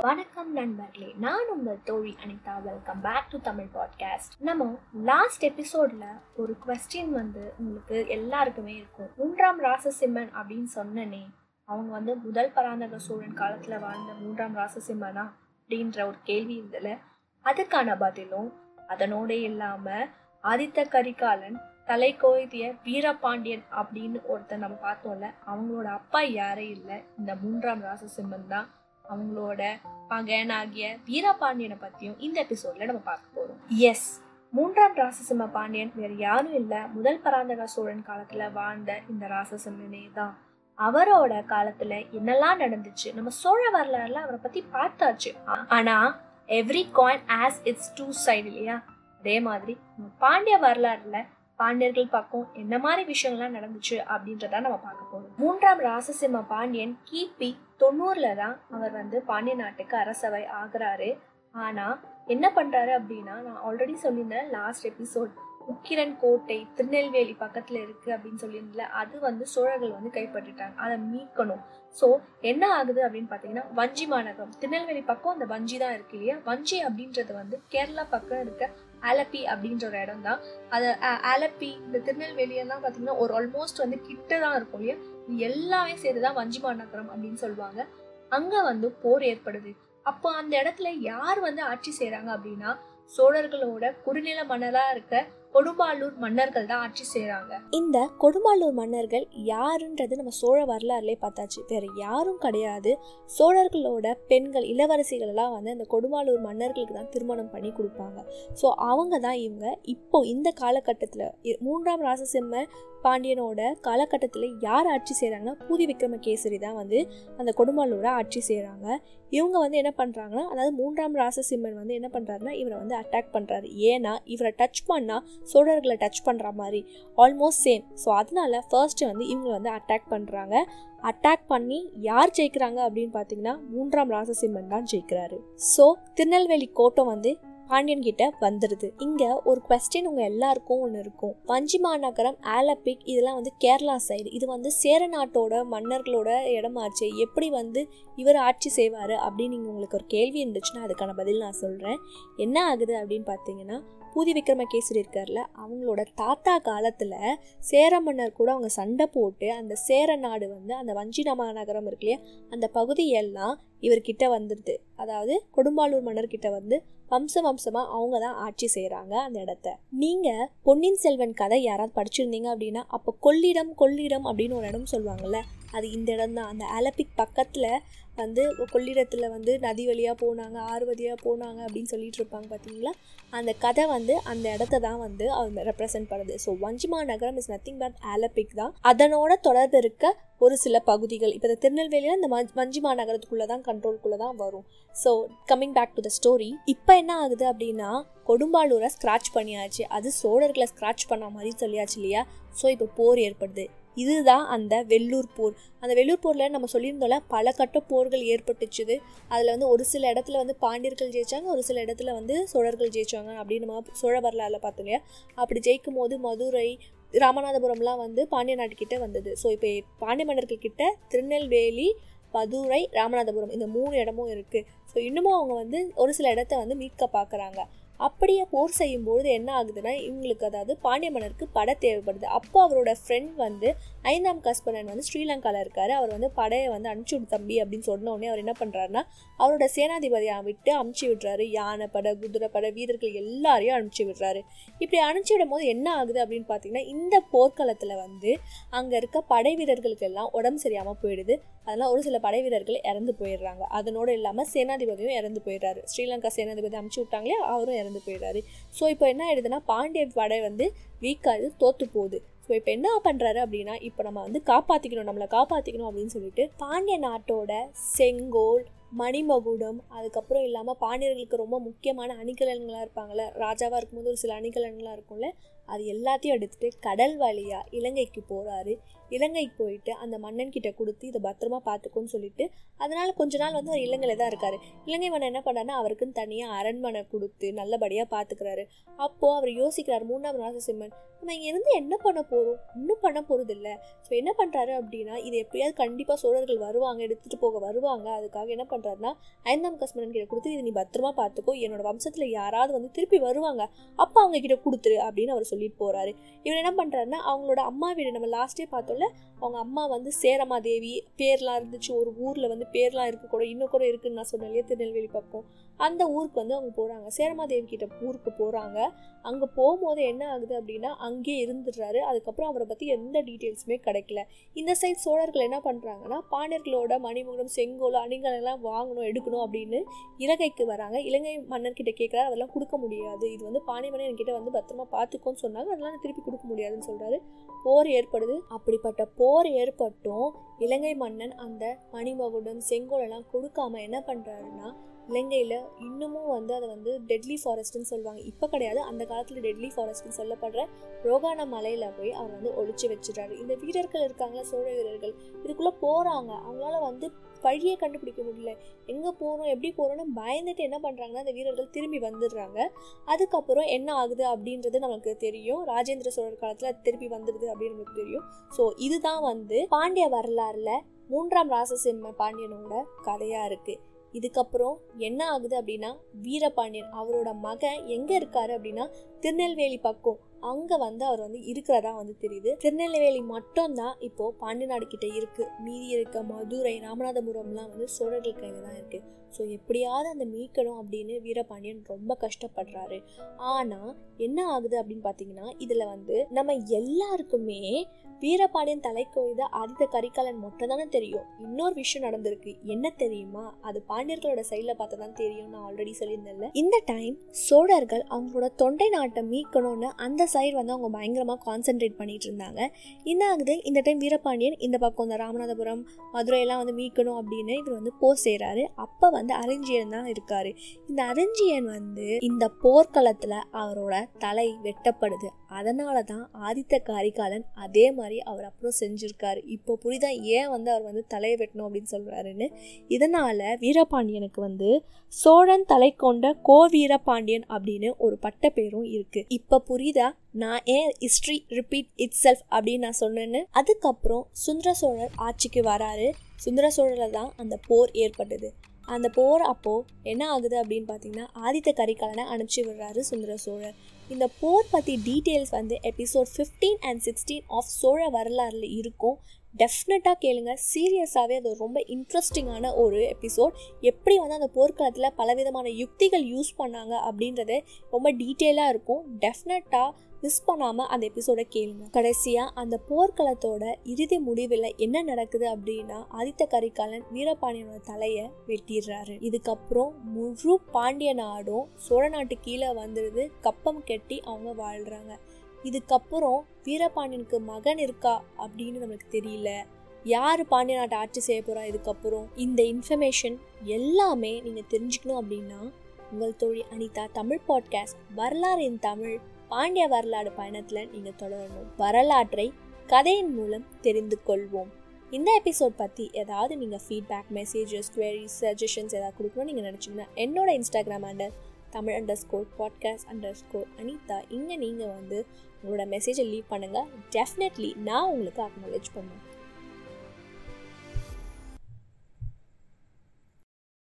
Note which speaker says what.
Speaker 1: வணக்கம் நண்பர்களே நான் உங்கள் தோழி Anitha. Welcome back to Tamil podcast நம்ம லாஸ்ட் எபிசோட்ல ஒரு கொஸ்டின் வந்து உங்களுக்கு எல்லாருக்குமே இருக்கும். மூன்றாம் ராசசிம்மன் அப்படின்னு சொன்னனே அவங்க வந்து முதல் பராந்தக சோழன் காலத்துல வாழ்ந்த மூன்றாம் ராசசிம்மனா அப்படின்ற ஒரு கேள்வி இதில் அதுக்கான பதிலும் அதனோட இல்லாம ஆதித்த கரிகாலன் தலை கோய்திய வீரபாண்டியன் அப்படின்னு ஒருத்தர் நம்ம பார்த்தோம்ல அவங்களோட அப்பா யாரே இல்லை இந்த மூன்றாம் ராசசிம்மன் தான். அவங்களோட மகனாகிய வீரபாண்டியனை பத்தியும் இந்த எபிசோட்ல நம்ம பார்க்க போறோம். எஸ் மூன்றாம் ராசசிம்ம பாண்டியன் வேற யாரும் இல்ல முதல் பராந்தக சோழன் காலத்துல வாழ்ந்த இந்த ராசசிம்மனே தான். அவரோட காலத்துல என்னெல்லாம் நடந்துச்சு நம்ம சோழ வரலாறுல அவரை பத்தி பார்த்தாச்சு. ஆனா every coin has its two side இல்லையா? அதே மாதிரி நம்ம பாண்டிய வரலாறுல பாண்டியர்கள் பக்கம் என்ன மாதிரி விஷயங்கள்லாம் நடந்துச்சு அப்படின்றத நம்ம பார்க்க போறோம். மூன்றாம் ராசசிம்ம பாண்டியன் கிபி தொண்ணூறுல தான் அவர் வந்து பாண்டிய நாட்டுக்கு அரசவை ஆகிறாரு. ஆனா என்ன பண்றாரு அப்படின்னா நான் ஆல்ரெடி சொல்லியிருந்தேன் லாஸ்ட் எபிசோட் உக்கிரன் கோட்டை திருநெல்வேலி பக்கத்துல இருக்கு அப்படின்னு சொல்லியிருந்தல அது வந்து சோழர்கள் வந்து கைப்பற்றிட்டாங்க. அதை மீட்கணும். ஸோ என்ன ஆகுது அப்படின்னு பார்த்தீங்கன்னா வஞ்சி மாநகரம். திருநெல்வேலி பக்கம் அந்த வஞ்சி தான் இருக்கு இல்லையா? வஞ்சி அப்படின்றது வந்து கேரளா பக்கம் இருக்க ஆலப்பி அப்படின்ற ஒரு இடம் தான் அது ஆலப்பி இந்த திருநெல்வேலியெல்லாம் பார்த்தீங்கன்னா ஒரு ஆல்மோஸ்ட் வந்து கிட்ட தான் இருக்கும் இல்லையா? எல்லாமே சேர்த்து தான் வஞ்சி அப்படின்னு சொல்லுவாங்க. அங்க வந்து போர் ஏற்படுது. அப்போ அந்த இடத்துல யார் வந்து ஆட்சி செய்கிறாங்க அப்படின்னா சோழர்களோட குறுநில மன்னராக இருக்க கொடும்பாலூர் மன்னர்கள் தான் ஆட்சி செய்கிறாங்க
Speaker 2: இந்த கொடும்பாலூர் மன்னர்கள் யாருன்றது நம்ம சோழ வரலாறுலேயே பார்த்தாச்சு. வேற யாரும் கிடையாது. சோழர்களோட பெண்கள் இளவரசிகள் எல்லாம் வந்து அந்த கொடும்பாலூர் மன்னர்களுக்கு தான் திருமணம் பண்ணி கொடுப்பாங்க. ஸோ அவங்க தான் இவங்க. இப்போ இந்த காலகட்டத்தில் மூன்றாம் ராசசிம்ம பாண்டியனோட காலகட்டத்தில் யார் ஆட்சி செய்கிறாங்கன்னா பூதி விக்ரமகேசரி தான் வந்து அந்த கொடும்பாலூரை ஆட்சி செய்கிறாங்க இவங்க வந்து என்ன பண்ணுறாங்கன்னா அதாவது மூன்றாம் ராசசிம்மன் வந்து என்ன பண்ணுறாருன்னா இவரை வந்து அட்டாக் பண்ணுறாரு ஏன்னா இவரை டச் பண்ணால் சோழர்களை டச் பண்ணுற மாதிரி. ஆல்மோஸ்ட் சேம் ஸோ அதனால ஃபர்ஸ்ட்டு வந்து இவங்க வந்து அட்டாக் பண்ணுறாங்க அட்டாக் பண்ணி யார் ஜெயிக்கிறாங்க அப்படின்னு பார்த்தீங்கன்னா மூன்றாம் ராசசிம்மன் தான் ஜெயிக்கிறாரு. ஸோ திருநெல்வேலி கோட்டம் வந்து பாண்டியன் கிட்ட வந்துடுது இங்க ஒரு கொஸ்டின் உங்க எல்லாருக்கும் ஒன்று இருக்கும். வஞ்சி மாநகரம் ஆலப்பிக் இதெல்லாம் வந்து கேரளா சைடு இது வந்து சேர நாட்டோட மன்னர்களோட இடமாச்சு எப்படி வந்து இவர் ஆட்சி செய்வார் அப்படின்னு நீங்கள் உங்களுக்கு ஒரு கேள்வி இருந்துச்சுன்னா அதுக்கான பதில் நான் சொல்கிறேன் என்ன ஆகுது அப்படின்னு பார்த்தீங்கன்னா பூதி விக்ரமகேசரி இருக்கார்ல அவங்களோட தாத்தா காலத்தில் சேர மன்னர் கூட அவங்க சண்டை போட்டு அந்த சேர நாடு வந்து அந்த வஞ்சினமா நகரம் இருக்கு இல்லையா அந்த பகுதியெல்லாம் இவர்கிட்ட வந்துடுது அதாவது கொடும்பாலூர் மன்னர்கிட்ட வந்து வம்ச வம்சமாக அவங்க தான் ஆட்சி செய்கிறாங்க அந்த இடத்த. நீங்கள் பொன்னியின் செல்வன் கதை யாராவது படிச்சிருந்தீங்க அப்படின்னா அப்போ கொள்ளிடம் கொள்ளிடம் அப்படின்னு ஒரு இடம் சொல்லுவாங்கள்ல அது இந்த இடம் தான் அந்த அலப்பிக் பக்கத்தில் வந்து கொள்ளிடத்தில் வந்து நதி வழியாக போனாங்க ஆறு வழியாக போனாங்க அப்படின்னு சொல்லிட்டு இருப்பாங்க பார்த்தீங்களா அந்த கதை வந்து அந்த இடத்த தான் வந்து அவங்க ரெப்ரசென்ட் பண்ணுது. ஸோ வஞ்சிமா நகரம் இஸ் நத்திங் பட் ஆலப்பிக் தான். அதனோட தொடர்பு இருக்க ஒரு சில பகுதிகள். இப்போ இந்த திருநெல்வேலியில் இந்த வஞ்சிமா நகரத்துக்குள்ளே தான் கண்ட்ரோல்குள்ளே தான் வரும். So coming back to the story இப்போ என்ன ஆகுது அப்படின்னா கொடும்பாலூரை ஸ்க்ராட்ச் பண்ணியாச்சு. அது சோழர்களை ஸ்க்ராட்ச் பண்ண மாதிரி சொல்லியாச்சு இல்லையா? ஸோ இப்போ போர் ஏற்படுது. இதுதான் அந்த வெள்ளூர் போர். அந்த வெள்ளூர் போரில் நம்ம சொல்லியிருந்தோம்ல பல கட்ட போர்கள் ஏற்பட்டுச்சுது. அதில் வந்து ஒரு சில இடத்துல வந்து பாண்டியர்கள் ஜெயிச்சாங்க ஒரு சில இடத்துல வந்து சோழர்கள் ஜெயிச்சாங்க அப்படின்னு நம்ம சோழ வரலாறுல பார்த்தோம் இல்லையா? அப்படி ஜெயிக்கும் போது மதுரை ராமநாதபுரம்லாம் வந்து பாண்டிய நாட்டுக்கிட்ட வந்தது. ஸோ இப்போ பாண்டிய மன்னர்கள் கிட்ட திருநெல்வேலி மதுரை ராமநாதபுரம் இந்த மூணு இடமும் இருக்குது ஸோ இன்னமும் அவங்க வந்து ஒரு சில இடத்த வந்து மீட்க பார்க்குறாங்க. அப்படியே போர் செய்யும்பொழுது என்ன ஆகுதுன்னா இவங்களுக்கு அதாவது பாண்டிய மன்னருக்கு படை தேவைப்படுது. அப்போ அவரோட ஃப்ரெண்ட் வந்து ஐந்தாம் கஸ்பனன் வந்து ஸ்ரீலங்காவில் இருக்கார். அவர் வந்து படையை வந்து அனுப்பிச்சி விடு தம்பி அப்படின்னு சொன்ன உடனே அவர் என்ன பண்ணுறாருன்னா அவரோட சேனாதிபதியை விட்டு அனுப்பிச்சி விடுறாரு. யானை படை குதிரை படை வீரர்கள் எல்லாரையும் அனுப்பிச்சி விடுறாரு. இப்படி அனுப்பிச்சி விடும் போது என்ன ஆகுது அப்படின்னு பார்த்தீங்கன்னா இந்த போர்க்களத்தில் வந்து அங்கே இருக்க படை வீரர்களுக்கு எல்லாம் உடம்பு சரியாமல் போயிடுது. அதெல்லாம் ஒரு சில படை வீரர்கள் இறந்து போயிடுறாங்க. அதனோடு இல்லாமல் சேனா சேனாதிபதியும் இறந்து போயிடுறாரு. ஸ்ரீலங்கா சேனாதிபதி அனுப்பிச்சி விட்டாங்களே அவரும் இறந்து போயிடுறாரு. ஸோ இப்போ என்ன ஆயிடுதுன்னா பாண்டிய படை வந்து வீக்காது தோத்து போகுது. ஸோ இப்போ என்ன பண்ணுறாரு அப்படின்னா இப்போ நம்ம வந்து காப்பாற்றிக்கணும் நம்மளை காப்பாற்றிக்கணும் அப்படின்னு சொல்லிட்டு பாண்டிய நாட்டோட செங்கோல் மணிமகுடம் அதுக்கப்புறம் இல்லாமல் பாண்டியர்களுக்கு ரொம்ப முக்கியமான அணிகலன்களாக இருப்பாங்கள்ல ராஜாவாக இருக்கும்போது ஒரு சில அணிகலன்களாக இருக்கும்ல அது எல்லாத்தையும் எடுத்துகிட்டு கடல் வழியாக இலங்கைக்கு போகிறாரு இலங்கைக்கு போயிட்டு அந்த மன்னன் கிட்ட கொடுத்து இதை பத்திரமா பார்த்துக்கோன்னு சொல்லிட்டு அதனால் கொஞ்ச நாள் வந்து அவர் இலங்கையில் தான் இருக்கார். இலங்கை மன்னன் என்ன பண்ணாருன்னா அவருக்குன்னு தனியாக அரண்மனை கொடுத்து நல்லபடியாக பார்த்துக்கிறாரு. அப்போது அவர் யோசிக்கிறார் மூணாம் ராசசிம்மன் நம்ம இங்கே இருந்து என்ன பண்ண போகிறோம் இன்னும் பண்ண போகிறது இல்லை. ஸோ என்ன பண்ணுறாரு அப்படின்னா இது எப்படியாவது கண்டிப்பாக சோழர்கள் வருவாங்க எடுத்துகிட்டு போக வருவாங்க. அதுக்காக என்ன பண்ணுறாருன்னா ஐந்தாம் கஸ்மரன் கிட்ட கொடுத்து இதை நீ பத்திரமா பார்த்துக்கோ. என்னோட வம்சத்தில் யாராவது வந்து திருப்பி வருவாங்க. அப்போ அவங்க கிட்ட கொடுத்துரு அப்படின்னு அவர் சொல்லிட்டு போகிறாரு இவர் என்ன பண்ணுறாருன்னா அவங்களோட அம்மா வீடு நம்ம லாஸ்ட்டே பார்த்தோம்ல அவங்க அம்மா வந்து சேரமாதேவி பேர்லாம் இருந்துச்சு. ஒரு ஊரில் வந்து பேர்லாம் இருக்க கூட இன்னும் கூட இருக்குன்னு நான் சொன்னேன் இல்லையா திருநெல்வேலி பக்கம். அந்த ஊருக்கு வந்து அவங்க போகிறாங்க சேரமாதேவி கிட்ட ஊருக்கு போகிறாங்க அங்கே போகும்போது என்ன ஆகுது அப்படின்னா அங்கேயே இருந்துடுறாரு. அதுக்கப்புறம் அவரை பற்றி எந்த டீட்டெயில்ஸுமே கிடைக்கல. இந்த சைட் சோழர்கள் என்ன பண்ணுறாங்கன்னா பாண்டியர்களோட மணிமகுடம் செங்கோல் அணிகள் எல்லாம் வாங்கணும் எடுக்கணும் அப்படின்னு இலங்கைக்கு வராங்க. இலங்கை மன்னர்கிட்ட கேட்குறாரு அதெல்லாம் கொடுக்க முடியாது. இது வந்து பாண்டிய என்கிட்ட வந்து பத்திரமா பார்த்துக்கோன்னு சொன்னாங்க. அதெல்லாம் திருப்பி கொடுக்க முடியாதுன்னு சொல்கிறாரு போர் ஏற்படுது. அப்படிப்பட்ட போர் ஏற்பட்டும் இலங்கை மன்னன் அந்த மணிமகுடம் செங்கோலெல்லாம் கொடுக்காம என்ன பண்ணுறாருன்னா இலங்கையில் இன்னமும் வந்து அதை வந்து டெட்லி ஃபாரஸ்ட்னு சொல்லுவாங்க. இப்போ கிடையாது அந்த காலத்தில் டெட்லி ஃபாரஸ்ட்னு சொல்லப்படுற ரோகான மலையில் போய் அவர் வந்து ஒழிச்சு வச்சிடுறாரு. இந்த வீரர்கள் இருக்காங்களா சோழ வீரர்கள் இதுக்குள்ளே போகிறாங்க அவங்களால வந்து வழியே கண்டுபிடிக்க முடியல. எங்கே போகிறோம் எப்படி போகிறோம்னு பயந்துட்டு என்ன பண்ணுறாங்கன்னா அந்த வீரர்கள் திரும்பி வந்துடுறாங்க. அதுக்கப்புறம் என்ன ஆகுது அப்படின்றது நமக்கு தெரியும். ராஜேந்திர சோழர் காலத்தில் அது திருப்பி வந்துடுது. அப்படின்னு நமக்கு தெரியும். ஸோ இதுதான் வந்து பாண்டிய வரலாறுல மூன்றாம் ராசசிம்ம பாண்டியனோட கதையா இருக்கு. இதுக்கப்புறம் என்ன ஆகுது அப்படின்னா வீரபாண்டியன் அவரோட மகன் எங்கே இருக்காரு அப்படின்னா திருநெல்வேலி பக்கம் அங்கே வந்து அவர் வந்து இருக்கிறதா வந்து தெரியுது. திருநெல்வேலி மட்டும்தான் இப்போ பாண்டிய நாடு கிட்ட இருக்கு. மீதி இருக்க மதுரை ராமநாதபுரம்லாம் வந்து சோழர்கள் கையில் தான் இருக்கு. ஸோ எப்படியாவது அந்த மீட்கணும் அப்படின்னு வீரபாண்டியன் ரொம்ப கஷ்டப்படுறாரு. ஆனால் என்ன ஆகுது அப்படின்னு பார்த்தீங்கன்னா இதில் வந்து நம்ம எல்லாருக்குமே வீரபாண்டியன் தலை கொய்த ஆதித்த கரிகாலன் மட்டும் தானே தெரியும். இன்னொரு விஷயம் நடந்திருக்கு. என்ன தெரியுமா? அது பாண்டியர்களோட சைடில் பார்த்தா தான் தெரியும் நான் ஆல்ரெடி சொல்லியிருந்தேன்ல. இந்த டைம் சோழர்கள் அவங்களோட தொண்டை நாட்டை மீட்கணும்னு அந்த சைடு வந்து அவங்க பயங்கரமாக கான்சென்ட்ரேட் பண்ணிட்டு இருந்தாங்க. என்ன ஆகுது இந்த டைம் வீரபாண்டியன் இந்த பக்கம் இந்த ராமநாதபுரம் மதுரையெல்லாம் வந்து மீட்கணும் அப்படின்னு இவர் வந்து போர் செய்கிறாரு அப்போ வந்து அரிஞ்சியன் தான் இருக்காரு. இந்த அரிஞ்சியன் வந்து இந்த போர்க்களத்தில் அவரோட தலை வெட்டப்படுது. அதனால தான் ஆதித்த காரிகாலன் அதே மாதிரி அவர் அப்புறம் செஞ்சுருக்காரு. இப்போ புரிதா ஏன் வந்து அவர் வந்து தலையை வெட்டணும் அப்படின்னு சொல்கிறாருன்னு இதனால் வீரபாண்டியனுக்கு வந்து சோழன் தலை கொண்ட கோ வீரபாண்டியன் அப்படின்னு ஒரு பட்ட பேரும் இருக்குது இப்போ புரிதா நான் ஏன் ஹிஸ்ட்ரி ரிப்பீட் இட் செல்ஃப் அப்படின்னு நான் சொன்னேன்னு அதுக்கப்புறம் சுந்தர சோழர் ஆட்சிக்கு வராரு. சுந்தர சோழரில் தான் அந்த போர் ஏற்பட்டது. அந்த போர் அப்போது என்ன ஆகுது அப்படின்னு பார்த்தீங்கன்னா ஆதித்த கரிகாலனை அனுப்பிச்சி விடுறாரு சுந்தர சோழர். இந்த போர் பற்றி டீட்டெயில்ஸ் வந்து episode fifteen and sixteen of Chola வரலாறில் இருக்கும். டெஃபினட்டாக கேளுங்க. சீரியஸாகவே அது ரொம்ப இன்ட்ரெஸ்டிங்கான ஒரு எபிசோட் எப்படி வந்து அந்த போர்க்களத்தில் பலவிதமான யுக்திகள் யூஸ் பண்ணாங்க அப்படின்றது ரொம்ப டீட்டெயிலாக இருக்கும். டெஃபினட்டாக மிஸ் பண்ணாமல் அந்த எபிசோடை கேளுங்க. கடைசியாக அந்த போர்க்களத்தோட இறுதி முடிவில் என்ன நடக்குது அப்படின்னா ஆதித்த கரிகாலன் வீரபாண்டியனோட தலையை வெட்டிடுறாரு. இதுக்கப்புறம் முழு பாண்டிய நாடும் சோழ நாட்டு கீழே வந்துடுது கப்பம் கெட்டு அவங்க வாழ்கிறாங்க இதுக்கப்புறம் வீரபாண்டியனுக்கு மகன் இருக்கா அப்படின்னு நம்மளுக்கு தெரியல. யார் பாண்டிய நாட்டை ஆட்சி செய்ய போகிறா இதுக்கப்புறம்? இந்த இன்ஃபர்மேஷன் எல்லாமே நீங்கள் தெரிஞ்சுக்கணும் அப்படின்னா உங்கள் தோழி அனிதா தமிழ் பாட்காஸ்ட் வரலாறு இன் தமிழ் பாண்டிய வரலாறு பயணத்தில் நீங்கள் தொடரணும். வரலாற்றை கதையின் மூலம் தெரிந்து கொள்வோம். இந்த எபிசோட் பற்றி ஏதாவது நீங்கள் ஃபீட்பேக் மெசேஜஸ் குவரிஸ் சஜஷன்ஸ் ஏதாவது கொடுக்கணும்னு நீங்கள் நினச்சிங்கன்னா என்னோட Instagram handle Tamil underscore podcast underscore Anitha. இங்கே நீங்கள் வந்து உங்களோட மெசேஜை லீவ் பண்ணுங்கள் டெஃபினெட்லி நான் உங்களுக்கு அக்னாலேஜ் பண்ணுவேன்.